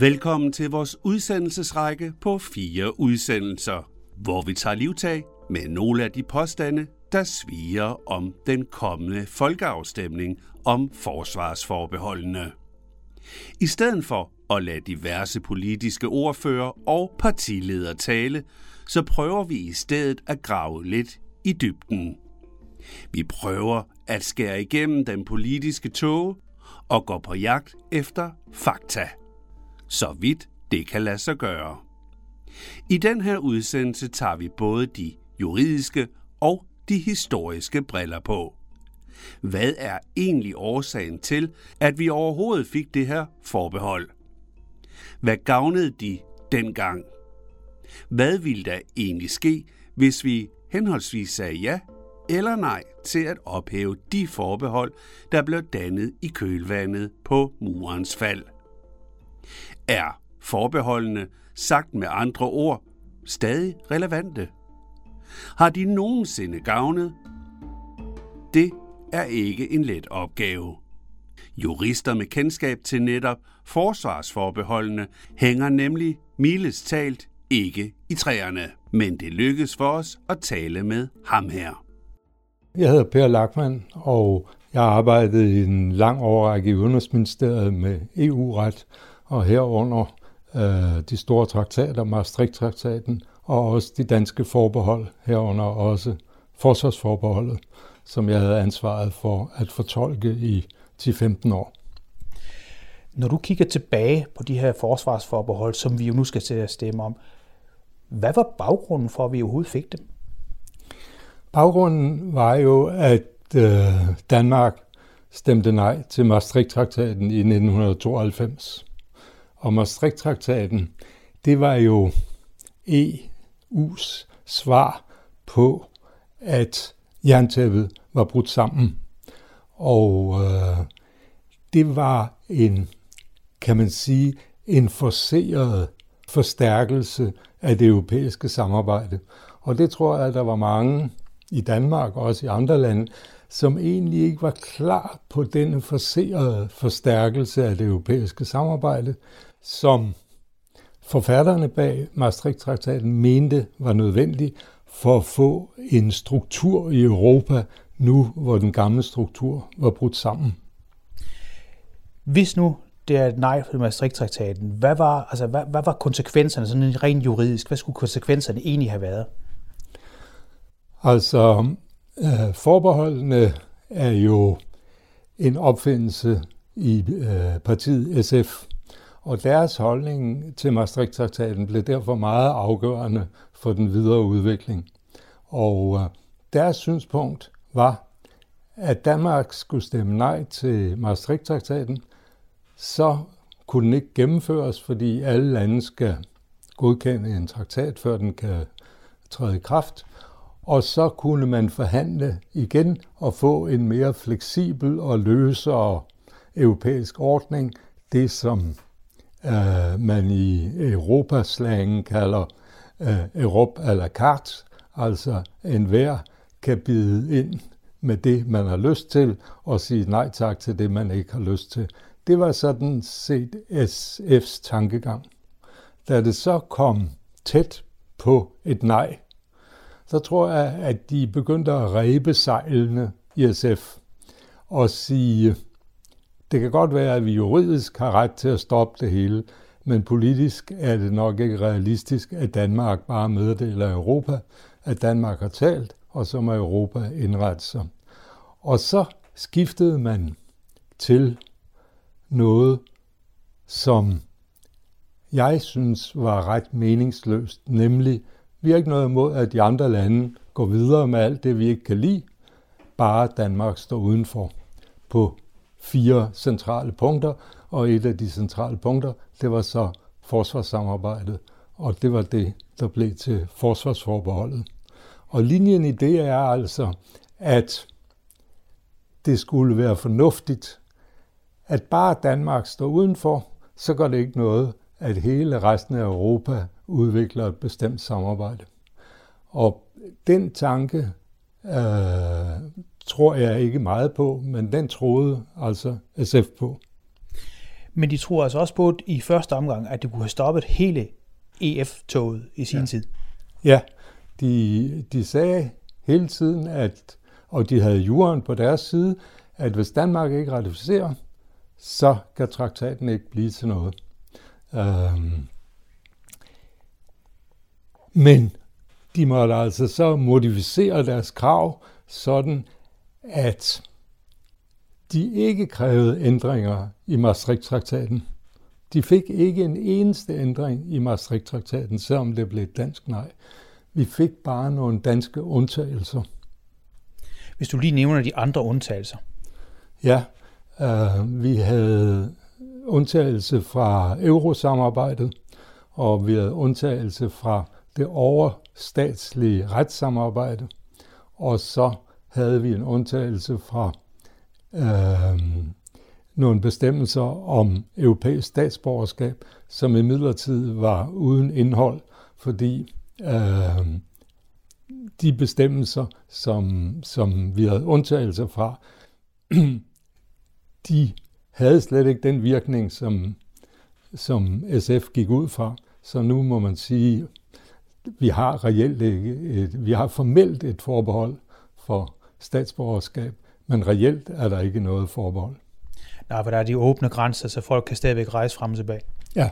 Velkommen til vores udsendelsesrække på fire udsendelser, hvor vi tager livtag med nogle af de påstande, der sviger om den kommende folkeafstemning om forsvarsforbeholdene. I stedet for at lade diverse politiske ordfører og partiledere tale, så prøver vi i stedet at grave lidt i dybden. Vi prøver at skære igennem den politiske tåge og gå på jagt efter fakta. Så vidt det kan lade sig gøre. I den her udsendelse tager vi både de juridiske og de historiske briller på. Hvad er egentlig årsagen til, at vi overhovedet fik det her forbehold? Hvad gavnede de dengang? Hvad ville der egentlig ske, hvis vi henholdsvis sagde ja eller nej til at ophæve de forbehold, der blev dannet i kølvandet på murens fald? Er forbeholdene, sagt med andre ord, stadig relevante? Har de nogensinde gavnet? Det er ikke en let opgave. Jurister med kendskab til netop forsvarsforbeholdene hænger nemlig miles talt ikke i træerne. Men det lykkes for os at tale med ham her. Jeg hedder Per Lackmann, og jeg arbejdede i en lang overrække i Udenrigsministeriet med EU-ret, og herunder øh, de store traktater, Maastricht-traktaten, og også de danske forbehold, herunder også forsvarsforbeholdet, som jeg havde ansvaret for at fortolke i 10-15 år. Når du kigger tilbage på de her forsvarsforbehold, som vi jo nu skal til at stemme om, hvad var baggrunden for, at vi overhovedet fik dem? Baggrunden var jo, at øh, Danmark stemte nej til Maastricht-traktaten i 1992. Og Maastricht-traktaten, det var jo EU's svar på, at jerntæppet var brudt sammen. Og øh, det var en, kan man sige, en forceret forstærkelse af det europæiske samarbejde. Og det tror jeg, at der var mange i Danmark og også i andre lande, som egentlig ikke var klar på denne forserede forstærkelse af det europæiske samarbejde, som forfatterne bag Maastricht-traktaten mente var nødvendig for at få en struktur i Europa, nu hvor den gamle struktur var brudt sammen. Hvis nu det er et nej for Maastricht-traktaten, hvad var, altså, hvad, hvad var konsekvenserne, sådan rent juridisk, hvad skulle konsekvenserne egentlig have været? Altså, øh, forbeholdene er jo en opfindelse i øh, partiet SF, og deres holdning til Maastricht-traktaten blev derfor meget afgørende for den videre udvikling. Og øh, deres synspunkt var, at Danmark skulle stemme nej til Maastricht-traktaten, så kunne den ikke gennemføres, fordi alle lande skal godkende en traktat, før den kan træde i kraft. Og så kunne man forhandle igen og få en mere fleksibel og løsere europæisk ordning, det som øh, man i Europaslangen kalder øh, Europe à la carte, altså enhver kan bide ind med det, man har lyst til, og sige nej tak til det, man ikke har lyst til. Det var sådan set SF's tankegang. Da det så kom tæt på et nej, så tror jeg, at de begyndte at ræbe sejlene i SF og sige, det kan godt være, at vi juridisk har ret til at stoppe det hele, men politisk er det nok ikke realistisk, at Danmark bare meddeler Europa, at Danmark har talt, og så må Europa indrette sig. Og så skiftede man til noget, som jeg synes var ret meningsløst, nemlig vi har ikke noget imod, at de andre lande går videre med alt det, vi ikke kan lide, bare Danmark står udenfor på fire centrale punkter, og et af de centrale punkter, det var så forsvarssamarbejdet, og det var det, der blev til forsvarsforbeholdet. Og linjen i det er altså, at det skulle være fornuftigt, at bare Danmark står udenfor, så gør det ikke noget, at hele resten af Europa udvikler et bestemt samarbejde. Og den tanke øh, tror jeg ikke meget på, men den troede altså SF på. Men de tror altså også på i første omgang, at det kunne have stoppet hele EF-toget i sin ja. tid. Ja, de, de sagde hele tiden, at, og de havde jorden på deres side, at hvis Danmark ikke ratificerer, så kan traktaten ikke blive til noget. Øhm, men de måtte altså så modificere deres krav sådan, at de ikke krævede ændringer i Maastricht-traktaten. De fik ikke en eneste ændring i Maastricht-traktaten, selvom det blev et dansk nej. Vi fik bare nogle danske undtagelser. Hvis du lige nævner de andre undtagelser. Ja, øh, vi havde undtagelse fra eurosamarbejdet, og vi havde undtagelse fra det overstatslige retssamarbejde, og så havde vi en undtagelse fra øh, nogle bestemmelser om europæisk statsborgerskab, som i midlertid var uden indhold, fordi øh, de bestemmelser, som, som vi havde undtagelser fra, de havde slet ikke den virkning, som, som SF gik ud fra. Så nu må man sige, vi har reelt ikke, et, vi har formelt et forbehold for statsborgerskab, men reelt er der ikke noget forbehold. Nej, for der er de åbne grænser, så folk kan stadigvæk rejse frem og tilbage. Ja.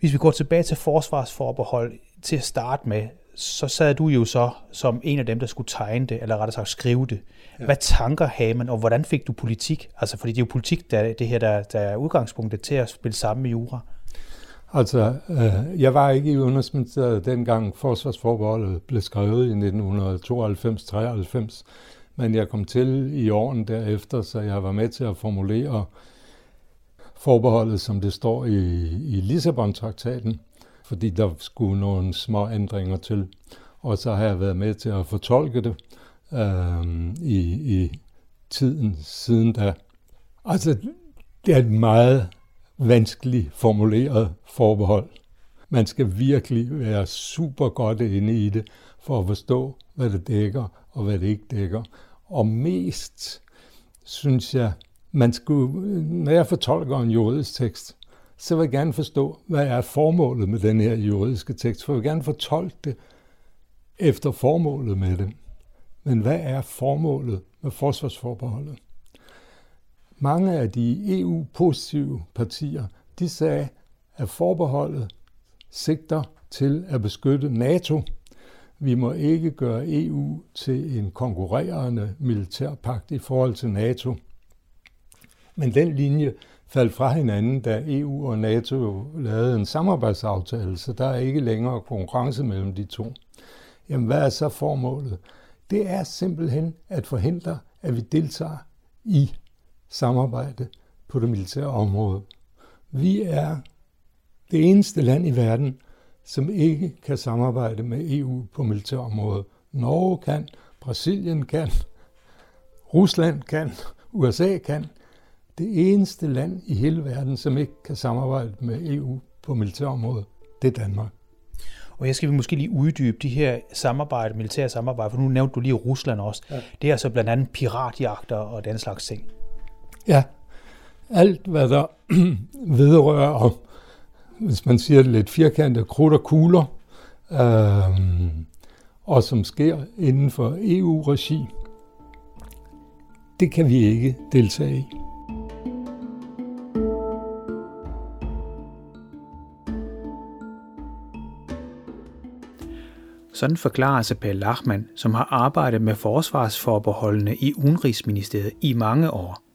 Hvis vi går tilbage til forsvarsforbehold til at starte med, så sad du jo så som en af dem, der skulle tegne det, eller rettere sagt skrive det. Ja. Hvad tanker havde man, og hvordan fik du politik? Altså, fordi det er jo politik, der, det her, der, der er udgangspunktet til at spille sammen med jura. Altså, øh, jeg var ikke i Udenrigsministeriet dengang forsvarsforbeholdet blev skrevet i 1992-93, men jeg kom til i åren derefter, så jeg var med til at formulere forbeholdet, som det står i, i Lissabon-traktaten, fordi der skulle nogle små ændringer til. Og så har jeg været med til at fortolke det øh, i, i tiden siden da. Altså, det er et meget vanskeligt formuleret forbehold. Man skal virkelig være super godt inde i det, for at forstå, hvad det dækker og hvad det ikke dækker. Og mest synes jeg, man skulle, når jeg fortolker en juridisk tekst, så vil jeg gerne forstå, hvad er formålet med den her juridiske tekst, for jeg vil gerne fortolke det efter formålet med det. Men hvad er formålet med forsvarsforbeholdet? Mange af de EU-positive partier, de sagde, at forbeholdet sigter til at beskytte NATO. Vi må ikke gøre EU til en konkurrerende militærpagt i forhold til NATO. Men den linje faldt fra hinanden, da EU og NATO lavede en samarbejdsaftale, så der er ikke længere konkurrence mellem de to. Jamen, hvad er så formålet? Det er simpelthen at forhindre, at vi deltager i samarbejde på det militære område. Vi er det eneste land i verden, som ikke kan samarbejde med EU på militærområdet. Norge kan, Brasilien kan, Rusland kan, USA kan. Det eneste land i hele verden, som ikke kan samarbejde med EU på militærområdet, det er Danmark. Og jeg skal vi måske lige uddybe de her samarbejde, militære samarbejde, for nu nævnte du lige Rusland også. Ja. Det er altså blandt andet piratjagter og den slags ting. Ja, alt hvad der vedrører, hvis man siger det lidt firkantet, krudt og kugler, øh, og som sker inden for EU-regi, det kan vi ikke deltage i. Sådan forklarer altså Per Lachmann, som har arbejdet med forsvarsforbeholdene i Udenrigsministeriet i mange år.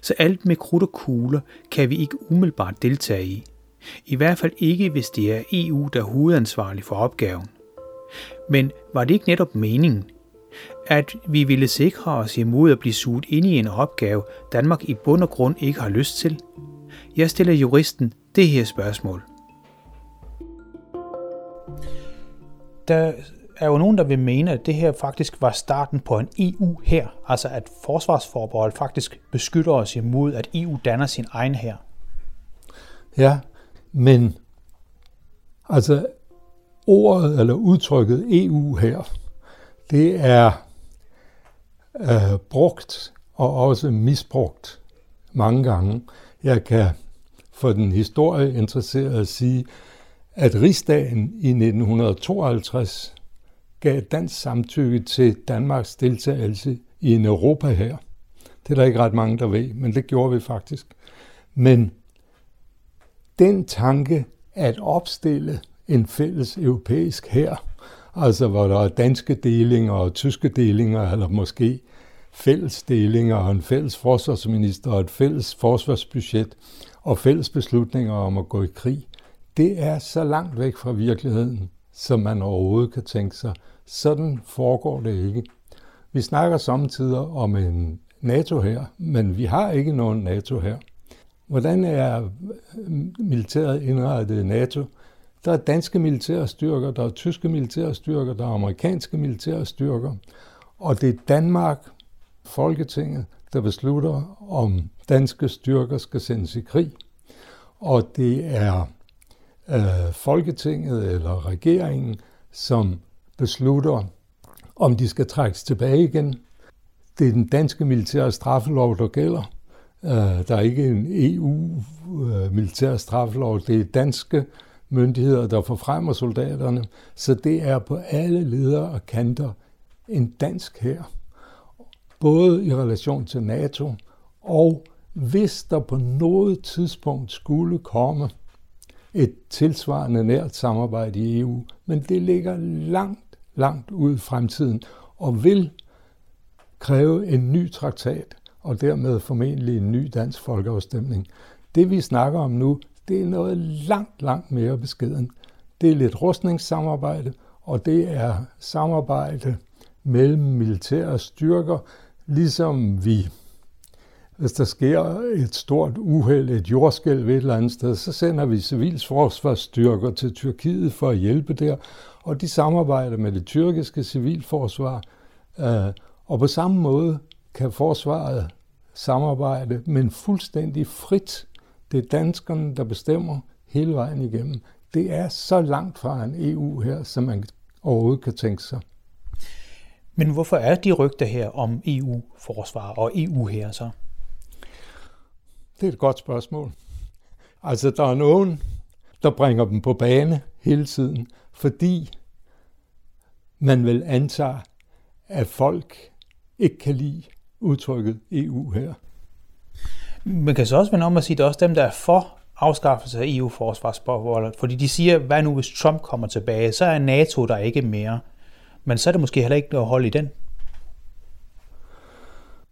Så alt med krudt og kugler kan vi ikke umiddelbart deltage i. I hvert fald ikke, hvis det er EU, der er hovedansvarlig for opgaven. Men var det ikke netop meningen, at vi ville sikre os imod at blive suget ind i en opgave, Danmark i bund og grund ikke har lyst til? Jeg stiller juristen det her spørgsmål. Der er jo nogen, der vil mene, at det her faktisk var starten på en EU her, altså at forsvarsforbehold faktisk beskytter os imod, at EU danner sin egen her. Ja, men altså ordet eller udtrykket EU her, det er øh, brugt og også misbrugt mange gange. Jeg kan for den historie interesserede sige, at rigsdagen i 1952 gav dansk samtykke til Danmarks deltagelse i en Europa her. Det er der ikke ret mange, der ved, men det gjorde vi faktisk. Men den tanke at opstille en fælles europæisk her, altså hvor der er danske delinger og tyske delinger, eller måske fælles delinger og en fælles forsvarsminister og et fælles forsvarsbudget og fælles beslutninger om at gå i krig, det er så langt væk fra virkeligheden, som man overhovedet kan tænke sig. Sådan foregår det ikke. Vi snakker samtidig om en NATO her, men vi har ikke nogen NATO her. Hvordan er militæret indrettet i NATO? Der er danske militære styrker, der er tyske militære styrker, der er amerikanske militære styrker, og det er Danmark, Folketinget, der beslutter, om danske styrker skal sendes i krig. Og det er øh, Folketinget eller regeringen, som beslutter, om de skal trækkes tilbage igen. Det er den danske militære straffelov, der gælder. Øh, der er ikke en EU-militær øh, straffelov. Det er danske myndigheder, der forfremmer soldaterne. Så det er på alle ledere og kanter en dansk her. Både i relation til NATO, og hvis der på noget tidspunkt skulle komme et tilsvarende nært samarbejde i EU, men det ligger langt, langt ud i fremtiden og vil kræve en ny traktat og dermed formentlig en ny dansk folkeafstemning. Det vi snakker om nu, det er noget langt, langt mere beskeden. Det er lidt rustningssamarbejde, og det er samarbejde mellem militære styrker, ligesom vi hvis der sker et stort uheld, et jordskælv et eller andet sted, så sender vi civilforsvarsstyrker til Tyrkiet for at hjælpe der, og de samarbejder med det tyrkiske civilforsvar. Øh, og på samme måde kan forsvaret samarbejde, men fuldstændig frit. Det er danskerne, der bestemmer hele vejen igennem. Det er så langt fra en EU her, som man overhovedet kan tænke sig. Men hvorfor er de rygter her om EU-forsvar og EU her så? Det er et godt spørgsmål. Altså, der er nogen, der bringer dem på bane hele tiden, fordi man vil antage, at folk ikke kan lide udtrykket EU her. Man kan så også vende om at sige, at det er også dem, der er for afskaffelse af EU-forsvarsforholdet, fordi de siger, hvad nu hvis Trump kommer tilbage, så er NATO der ikke mere. Men så er det måske heller ikke noget hold i den.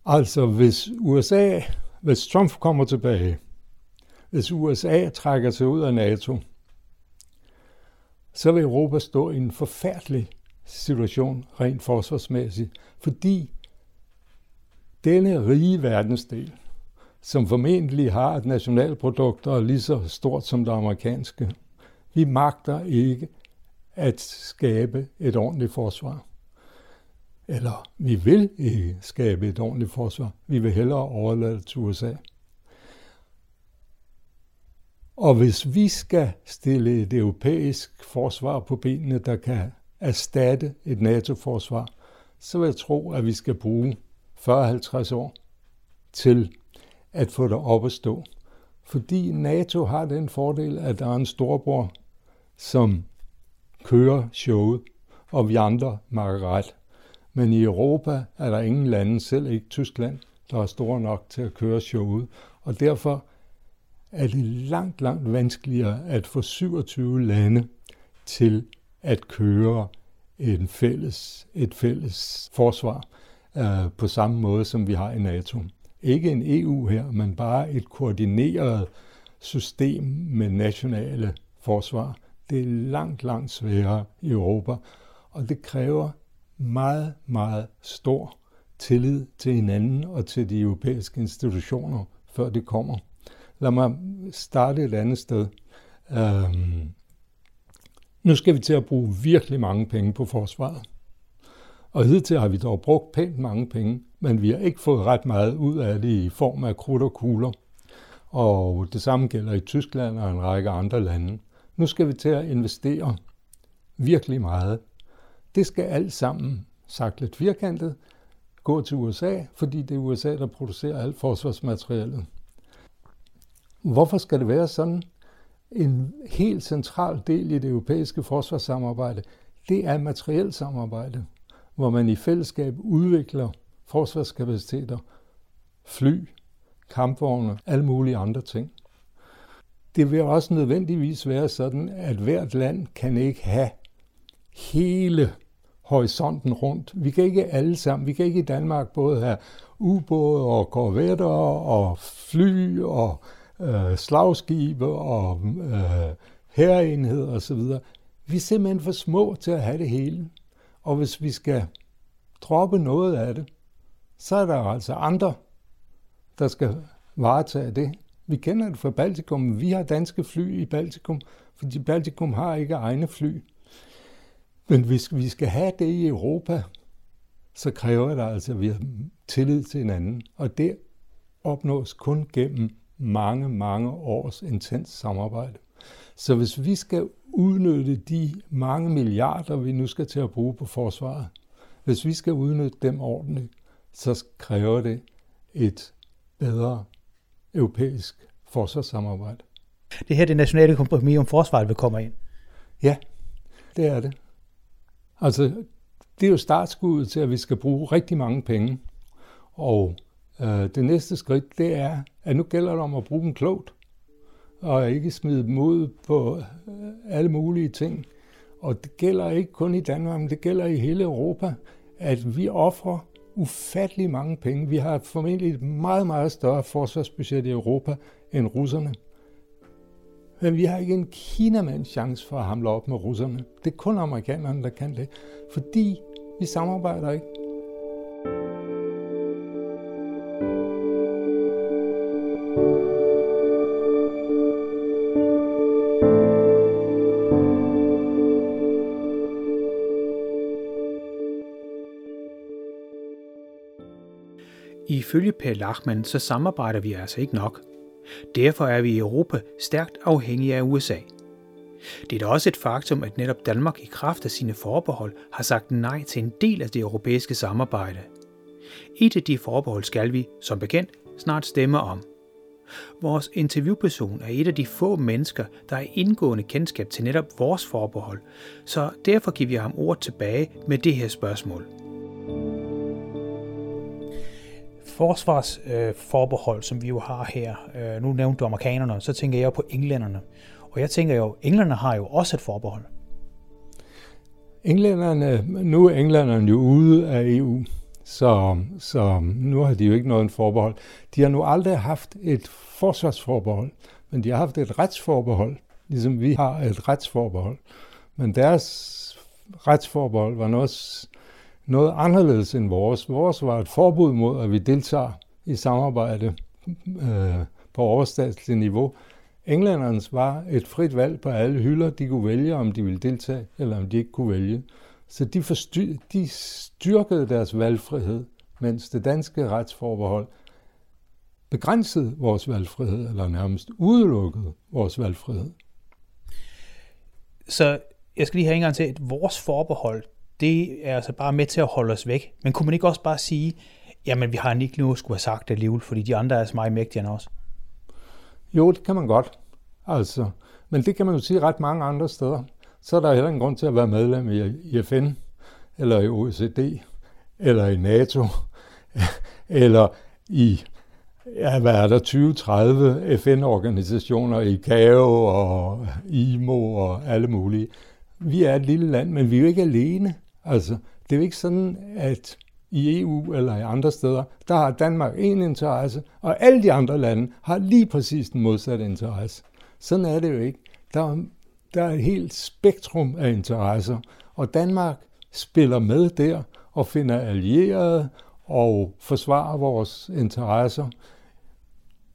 Altså, hvis USA hvis Trump kommer tilbage, hvis USA trækker sig ud af NATO, så vil Europa stå i en forfærdelig situation rent forsvarsmæssigt, fordi denne rige verdensdel, som formentlig har et nationalprodukt, der er lige så stort som det amerikanske, vi magter ikke at skabe et ordentligt forsvar. Eller vi vil ikke skabe et ordentligt forsvar. Vi vil hellere overlade det til USA. Og hvis vi skal stille et europæisk forsvar på benene, der kan erstatte et NATO-forsvar, så vil jeg tro, at vi skal bruge 40-50 år til at få det op at stå. Fordi NATO har den fordel, at der er en storbror, som kører showet, og vi andre makker ret. Men i Europa er der ingen lande, selv ikke Tyskland, der er store nok til at køre showet. Og derfor er det langt, langt vanskeligere at få 27 lande til at køre en fælles, et fælles forsvar øh, på samme måde, som vi har i NATO. Ikke en EU her, men bare et koordineret system med nationale forsvar. Det er langt, langt sværere i Europa, og det kræver meget, meget stor tillid til hinanden og til de europæiske institutioner, før det kommer. Lad mig starte et andet sted. Øhm, nu skal vi til at bruge virkelig mange penge på forsvaret. Og hidtil har vi dog brugt pænt mange penge, men vi har ikke fået ret meget ud af det i form af krudt og kugler. Og det samme gælder i Tyskland og en række andre lande. Nu skal vi til at investere virkelig meget det skal alt sammen, sagt lidt firkantet, gå til USA, fordi det er USA, der producerer alt forsvarsmaterialet. Hvorfor skal det være sådan? En helt central del i det europæiske forsvarssamarbejde, det er materiel samarbejde, hvor man i fællesskab udvikler forsvarskapaciteter, fly, kampvogne, alle mulige andre ting. Det vil også nødvendigvis være sådan, at hvert land kan ikke have hele horisonten rundt. Vi kan ikke alle sammen, vi kan ikke i Danmark både have ubåde og korvetter og fly og øh, slagskibe og øh, herreenheder osv. Vi er simpelthen for små til at have det hele. Og hvis vi skal droppe noget af det, så er der altså andre, der skal varetage det. Vi kender det fra Baltikum. Vi har danske fly i Baltikum, fordi Baltikum har ikke egne fly. Men hvis vi skal have det i Europa, så kræver det altså, at vi har tillid til hinanden. Og det opnås kun gennem mange, mange års intens samarbejde. Så hvis vi skal udnytte de mange milliarder, vi nu skal til at bruge på forsvaret, hvis vi skal udnytte dem ordentligt, så kræver det et bedre europæisk forsvarssamarbejde. Det her det nationale kompromis om forsvaret vil komme ind? Ja, det er det. Altså, det er jo startskuddet til, at vi skal bruge rigtig mange penge. Og øh, det næste skridt, det er, at nu gælder det om at bruge dem klogt, og ikke smide dem ud på øh, alle mulige ting. Og det gælder ikke kun i Danmark, men det gælder i hele Europa, at vi offrer ufattelig mange penge. Vi har formentlig et meget, meget større forsvarsbudget i Europa end russerne. Men vi har ikke en kinamands chance for at hamle op med russerne. Det er kun amerikanerne, der kan det. Fordi vi samarbejder ikke. Ifølge Per Lachmann, så samarbejder vi altså ikke nok. Derfor er vi i Europa stærkt afhængige af USA. Det er da også et faktum, at netop Danmark i kraft af sine forbehold har sagt nej til en del af det europæiske samarbejde. Et af de forbehold skal vi, som bekendt, snart stemme om. Vores interviewperson er et af de få mennesker, der er indgående kendskab til netop vores forbehold, så derfor giver vi ham ord tilbage med det her spørgsmål forsvarsforbehold, øh, som vi jo har her, øh, nu nævnte du amerikanerne, så tænker jeg på englænderne. Og jeg tænker jo, englænderne har jo også et forbehold. Englænderne, nu er englænderne jo ude af EU, så, så nu har de jo ikke noget en forbehold. De har nu aldrig haft et forsvarsforbehold, men de har haft et retsforbehold, ligesom vi har et retsforbehold. Men deres retsforbehold var noget noget anderledes end vores. Vores var et forbud mod, at vi deltager i samarbejde øh, på overstatsligt niveau. Englændernes var et frit valg på alle hylder. De kunne vælge, om de ville deltage, eller om de ikke kunne vælge. Så de, forstyr, de styrkede deres valgfrihed, mens det danske retsforbehold begrænsede vores valgfrihed, eller nærmest udelukkede vores valgfrihed. Så jeg skal lige have en gang til, at vores forbehold, det er altså bare med til at holde os væk. Men kunne man ikke også bare sige, jamen vi har ikke nu skulle have sagt det alligevel, fordi de andre er så meget mægtigere end os? Jo, det kan man godt. Altså, men det kan man jo sige ret mange andre steder. Så er der heller ingen grund til at være medlem i, FN, eller i OECD, eller i NATO, eller i ja, hvad er der, 20-30 FN-organisationer i CAO og IMO og alle mulige. Vi er et lille land, men vi er jo ikke alene. Altså, det er jo ikke sådan, at i EU eller i andre steder, der har Danmark en interesse, og alle de andre lande har lige præcis den modsatte interesse. Sådan er det jo ikke. Der er, der er et helt spektrum af interesser, og Danmark spiller med der og finder allierede og forsvarer vores interesser.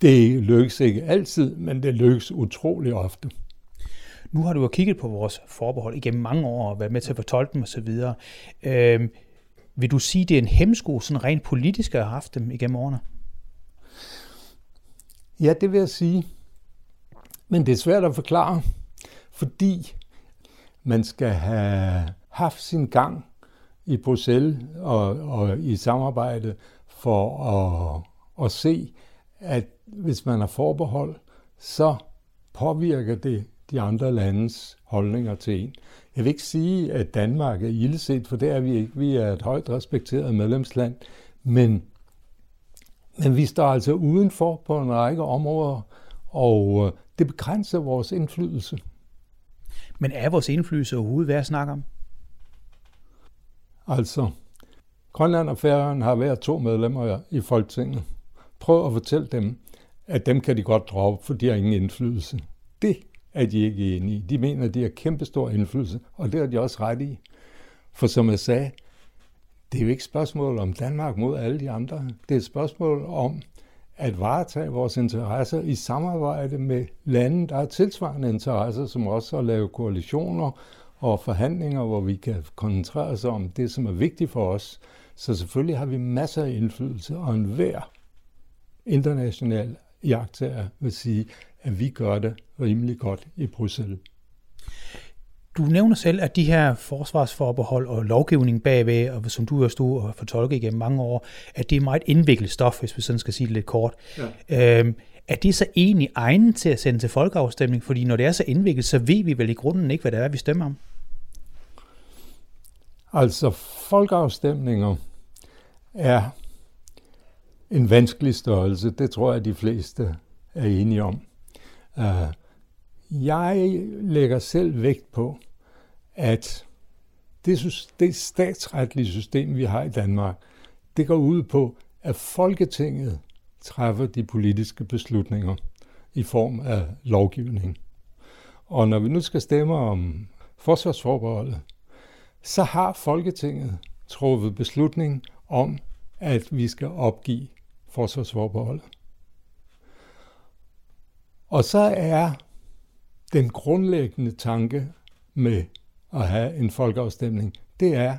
Det lykkes ikke altid, men det lykkes utrolig ofte. Nu har du jo kigget på vores forbehold igennem mange år og været med til at fortolke dem osv. Øh, vil du sige, det er en hemsko, sådan rent politisk, at have haft dem igennem årene? Ja, det vil jeg sige. Men det er svært at forklare, fordi man skal have haft sin gang i Bruxelles og, og i samarbejdet for at, at se, at hvis man har forbehold, så påvirker det de andre landes holdninger til en. Jeg vil ikke sige, at Danmark er ildset, for det er vi ikke. Vi er et højt respekteret medlemsland, men, men vi står altså udenfor på en række områder, og øh, det begrænser vores indflydelse. Men er vores indflydelse overhovedet værd at snakke om? Altså, Grønland og Færøerne har været to medlemmer i Folketinget. Prøv at fortælle dem, at dem kan de godt droppe, for de har ingen indflydelse. Det er de ikke enige i. De mener, at de har kæmpestor indflydelse, og det har de også ret i. For som jeg sagde, det er jo ikke et spørgsmål om Danmark mod alle de andre. Det er et spørgsmål om at varetage vores interesser i samarbejde med lande, der har tilsvarende interesser, som også at lave koalitioner og forhandlinger, hvor vi kan koncentrere os om det, som er vigtigt for os. Så selvfølgelig har vi masser af indflydelse, og enhver international jagttager vil sige, at vi gør det rimelig godt i Bruxelles. Du nævner selv, at de her forsvarsforbehold og lovgivning bagved, og som du har stået og fortolket igennem mange år, at det er meget indviklet stof, hvis vi sådan skal sige det lidt kort. Ja. Øhm, er det så egentlig egnet til at sende til folkeafstemning? Fordi når det er så indviklet, så ved vi vel i grunden ikke, hvad det er, vi stemmer om? Altså, folkeafstemninger er en vanskelig størrelse. Det tror jeg, de fleste er enige om. Øh, jeg lægger selv vægt på, at det, det statsretlige system, vi har i Danmark, det går ud på, at Folketinget træffer de politiske beslutninger i form af lovgivning. Og når vi nu skal stemme om forsvarsforbeholdet, så har Folketinget truffet beslutning om, at vi skal opgive forsvarsforbeholdet. Og så er den grundlæggende tanke med at have en folkeafstemning, det er,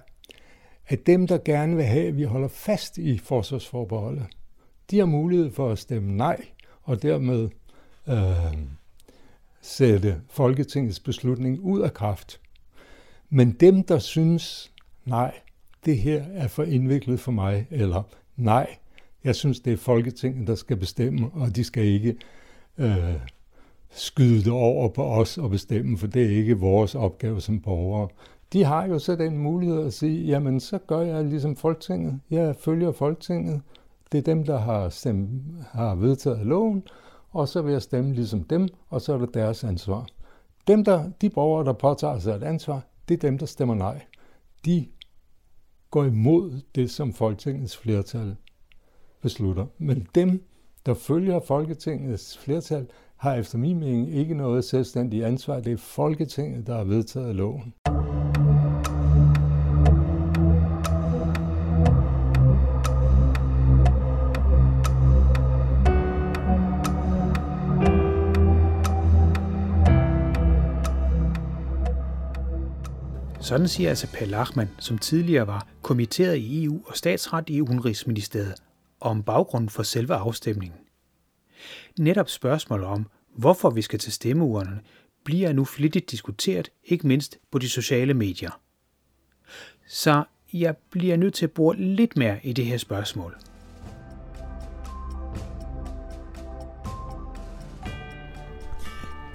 at dem, der gerne vil have, at vi holder fast i forsvarsforbeholdet, de har mulighed for at stemme nej, og dermed øh, sætte Folketingets beslutning ud af kraft. Men dem, der synes, nej, det her er for indviklet for mig, eller nej, jeg synes, det er Folketinget, der skal bestemme, og de skal ikke øh, skyde det over på os og bestemme, for det er ikke vores opgave som borgere. De har jo så den mulighed at sige, jamen så gør jeg ligesom Folketinget. Jeg følger Folketinget. Det er dem, der har, stemt, har vedtaget loven, og så vil jeg stemme ligesom dem, og så er det deres ansvar. Dem, der, de borgere, der påtager sig et ansvar, det er dem, der stemmer nej. De går imod det, som Folketingets flertal beslutter. Men dem, der følger Folketingets flertal, har efter min mening ikke noget selvstændigt ansvar. Det er Folketinget, der har vedtaget loven. Sådan siger altså Pelle Lachmann, som tidligere var kommitteret i EU og statsret i Udenrigsministeriet, om baggrunden for selve afstemningen. Netop spørgsmålet om, hvorfor vi skal til stemmeurnerne, bliver nu flittigt diskuteret, ikke mindst på de sociale medier. Så jeg bliver nødt til at bruge lidt mere i det her spørgsmål.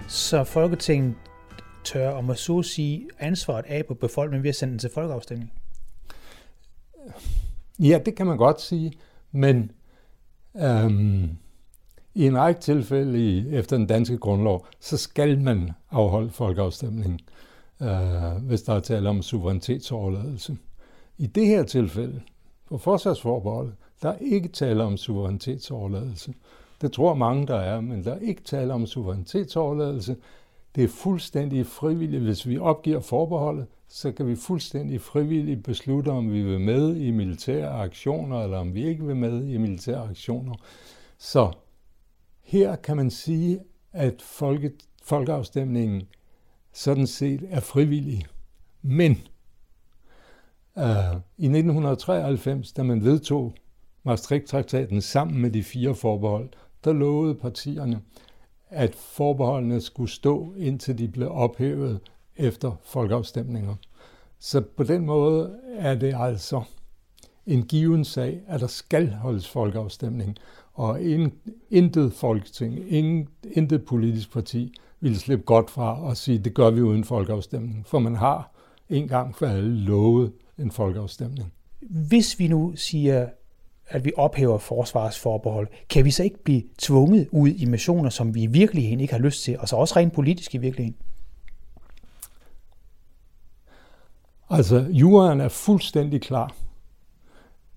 Så Folketinget tør, om at så sige, ansvaret af på befolkningen ved at sende den til folkeafstemning? Ja, det kan man godt sige, men øhm, i en række tilfælde i, efter den danske grundlov, så skal man afholde folkeafstemning, øh, hvis der er tale om suverænitetsoverladelse. I det her tilfælde, på forsvarsforbeholdet, der er ikke tale om suverænitetsoverladelse. Det tror mange, der er, men der er ikke tale om suverænitetsoverladelse. Det er fuldstændig frivilligt. Hvis vi opgiver forbeholdet, så kan vi fuldstændig frivilligt beslutte, om vi vil med i militære aktioner, eller om vi ikke vil med i militære aktioner. Så her kan man sige, at folke, folkeafstemningen sådan set er frivillig. Men øh, i 1993, da man vedtog Maastricht-traktaten sammen med de fire forbehold, der lovede partierne, at forbeholdene skulle stå, indtil de blev ophævet efter folkeafstemninger. Så på den måde er det altså en given sag, at der skal holdes folkeafstemning, og in, intet folketing, ingen, intet politisk parti ville slippe godt fra at sige, det gør vi uden folkeafstemning, for man har en gang for alle lovet en folkeafstemning. Hvis vi nu siger, at vi ophæver forsvarsforbehold, kan vi så ikke blive tvunget ud i missioner, som vi i virkeligheden ikke har lyst til, og så også rent politisk i virkeligheden? Altså, juraen er fuldstændig klar.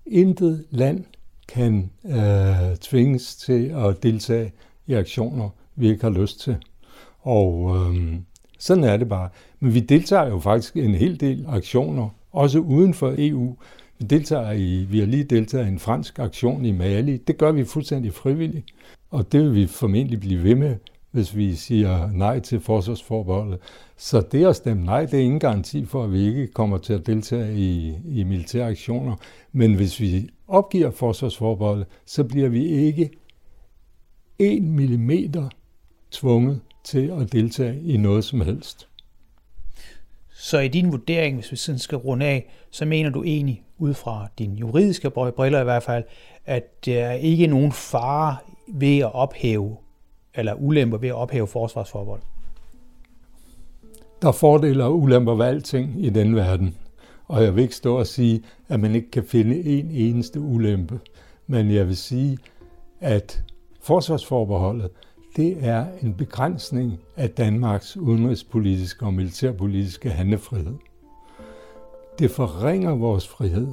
Intet land kan øh, tvinges til at deltage i aktioner, vi ikke har lyst til. Og øh, sådan er det bare. Men vi deltager jo faktisk i en hel del aktioner, også uden for EU. Vi, deltager i, vi har lige deltaget i en fransk aktion i Mali. Det gør vi fuldstændig frivilligt, og det vil vi formentlig blive ved med, hvis vi siger nej til forsvarsforbeholdet. Så det at stemme nej, det er ingen garanti for, at vi ikke kommer til at deltage i, i militære aktioner. Men hvis vi opgiver forsvarsforbeholdet, så bliver vi ikke en millimeter tvunget til at deltage i noget som helst. Så i din vurdering, hvis vi sådan skal runde af, så mener du egentlig, ud fra din juridiske briller i hvert fald, at der er ikke nogen fare ved at ophæve, eller ulemper ved at ophæve forsvarsforbehold? Der er fordele og ulemper ved alting i den verden. Og jeg vil ikke stå og sige, at man ikke kan finde en eneste ulempe. Men jeg vil sige, at forsvarsforbeholdet det er en begrænsning af Danmarks udenrigspolitiske og militærpolitiske handlefrihed. Det forringer vores frihed.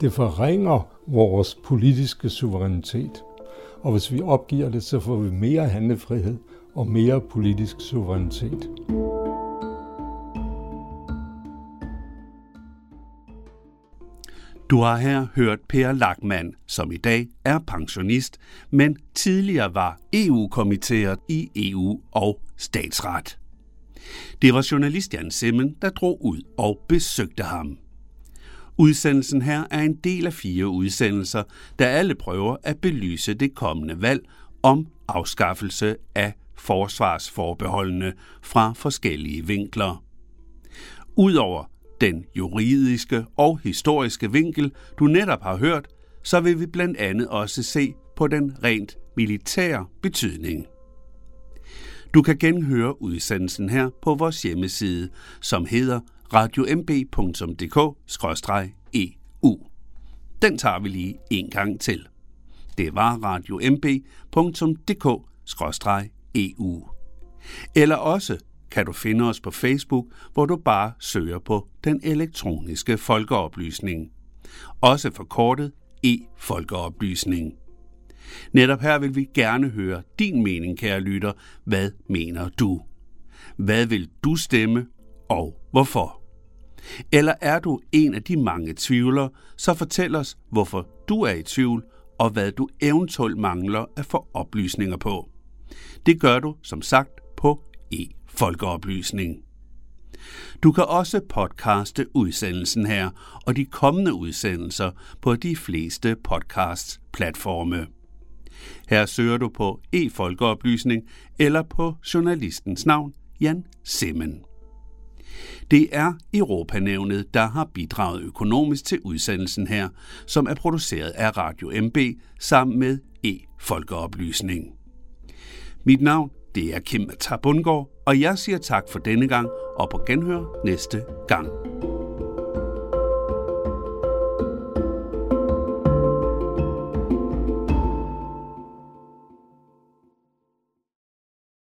Det forringer vores politiske suverænitet. Og hvis vi opgiver det, så får vi mere handlefrihed og mere politisk suverænitet. Du har her hørt Per Lackmann, som i dag er pensionist, men tidligere var EU-kommiteret i EU og statsret. Det var journalist Jan Simmen, der drog ud og besøgte ham. Udsendelsen her er en del af fire udsendelser, der alle prøver at belyse det kommende valg om afskaffelse af forsvarsforbeholdene fra forskellige vinkler. Udover den juridiske og historiske vinkel, du netop har hørt, så vil vi blandt andet også se på den rent militære betydning. Du kan genhøre udsendelsen her på vores hjemmeside, som hedder radiomb.dk-eu. E den tager vi lige en gang til. Det var radiomb.dk-eu. E Eller også kan du finde os på Facebook, hvor du bare søger på den elektroniske folkeoplysning. Også forkortet e-folkeoplysning. Netop her vil vi gerne høre din mening, kære lytter. Hvad mener du? Hvad vil du stemme, og hvorfor? Eller er du en af de mange tvivlere, så fortæl os, hvorfor du er i tvivl, og hvad du eventuelt mangler at få oplysninger på. Det gør du, som sagt, på e folkeoplysning. Du kan også podcaste udsendelsen her og de kommende udsendelser på de fleste podcast-platforme. Her søger du på e-folkeoplysning eller på journalistens navn Jan Simmen. Det er Europanævnet, der har bidraget økonomisk til udsendelsen her, som er produceret af Radio MB sammen med e-folkeoplysning. Mit navn det er Kim Tabundgaard, og jeg siger tak for denne gang og på genhør næste gang.